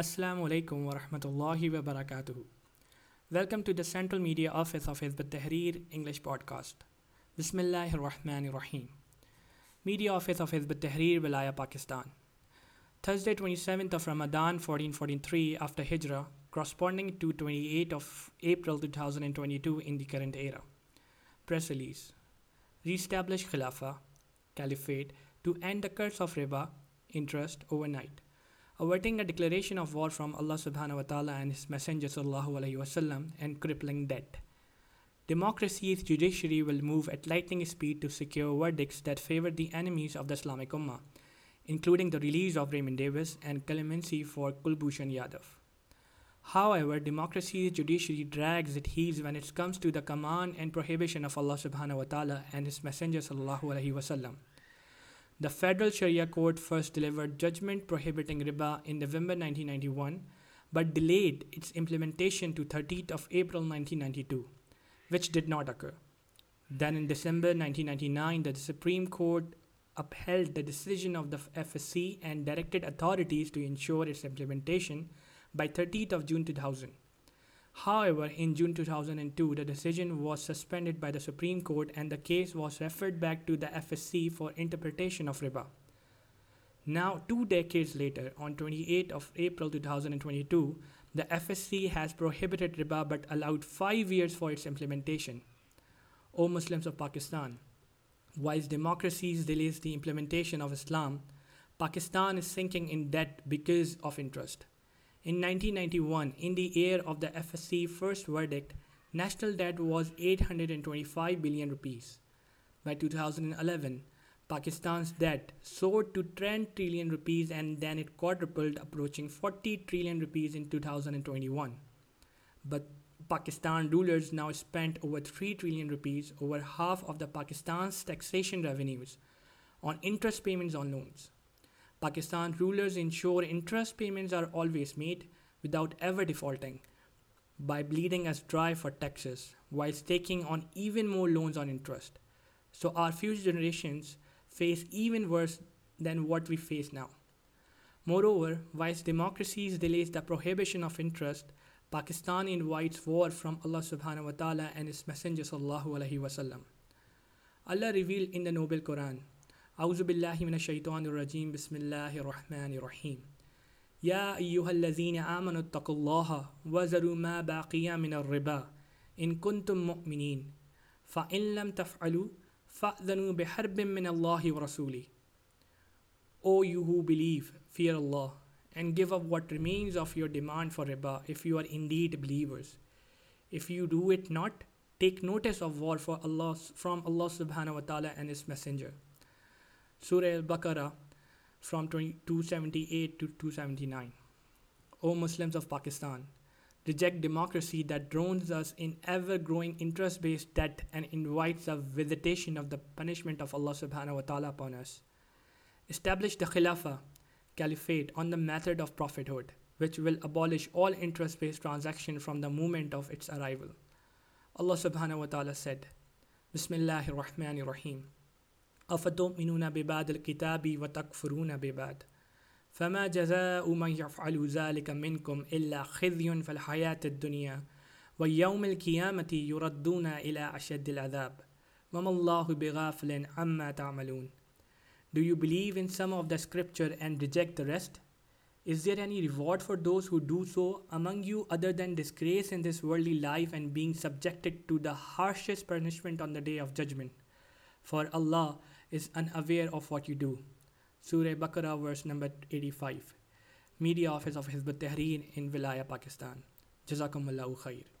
السلام علیکم ورحمۃ اللہ وبرکاتہ welcome to the central media office of حزب تحریر انگلش پوڈ کاسٹ بسم اللہ الرحمن الرحیم میڈیا آفس آف حزب Tahrir ولایا Pakistan day twenty seventh of Ramadan fourteen fourteen three after Hijra corresponding to twenty eight of April two thousand and twenty two in the current era press release establish خلافہ caliphate to and the curse of ریبا interest over night overeating the declaration of war from اللہ صبح وطالیہ and his messenger صلی اللہ علیہ وسلم and crippling that democracy is judiciary will move at lightning speed to secure verdicts that favour the enemies of the Islamic کما including the release of Raymond Davis and clemency for Kulbhushan Yadav however democracy is judiciary drags it heels when it's comes to the command and پروہبیشن of اللہ صبح وطالیہ and is messenger صلی اللہ علیہ وسلم The Federal Sharia Court first delivered judgment prohibiting riba in November 1991, but delayed its implementation to 30th of April 1992, which did not occur. Then in December 1999, the Supreme Court upheld the decision of the FSC and directed authorities to ensure its implementation by 30th of June 2000. However, in June 2002, the decision was suspended by the Supreme Court and the case was referred back to the FSC for interpretation of riba. Now, 2 decades later, on 28th of April 2022, the FSC has prohibited riba but allowed 5 years for its implementation. O Muslims of Pakistan, whilst democracies delays the implementation of Islam, Pakistan is sinking in debt because of interest. In 1991, in the year of the FSC first verdict, national debt was 825 billion rupees. By 2011, Pakistan's debt soared to 10 trillion rupees and then it quadrupled, approaching 40 trillion rupees in 2021. But Pakistan rulers now spent over 3 trillion rupees, over half of the Pakistan's taxation revenues, on interest payments on loans. Pakistan rulers ensure interest payments are always made without ever defaulting by bleeding us dry for taxes while taking on even more loans on interest so our future generations face even worse than what we face now moreover wise democracies delays the prohibition of interest Pakistan invites war from اللہ سبحانہ تعالیٰ and his messenger صلی اللہ علیہ وسلم اللہ reveal ان دا Nobel قرآن اعوذ باللہ من الشیطان الرجیم بسم اللہ اللہ الرحمن الرحیم یا ایوہ الذین آمنوا اتقوا ما اللہیمّل وَََََََََََََ باقبن فف بحربن ال رسولی O you who believe fear Allah and give up what remains of your demand for ربا if you are indeed believers. If if you do it not take notice of war for Allah from Allah wa ta'ala and his messenger سورہ البقرہ from two seventy eight to two seventy nine O Muslims of Pakistan reject democracy that drowns us in ever growing interest based debt and invites whites the visit of the punishment of اللہ سبحانہ و تعالیٰ الس establish the خلافہ caliphate on the method of prophethood which will abolish all interest based transaction from the moment of its arrival اللہ سبحانہ و تعالیٰ الٹ بسم اللہ الرحمن الرحیم افتوم بباد الکتابی و تقفرون بباد فما جزا ويوم فل حیات و یوم العذاب مم اللہ بغافل عما تعملون do you believe in some of the scripture and reject the rest is there any reward for those who do so among you other then disgrace in this worldly life and being subjected to the harshest punishment on the day of judgment for Allah is unaware of what you do سور بکرا verse number eighty five media office of حزب تحریر ان ولایا پاکستان جزاکم اللہ خیر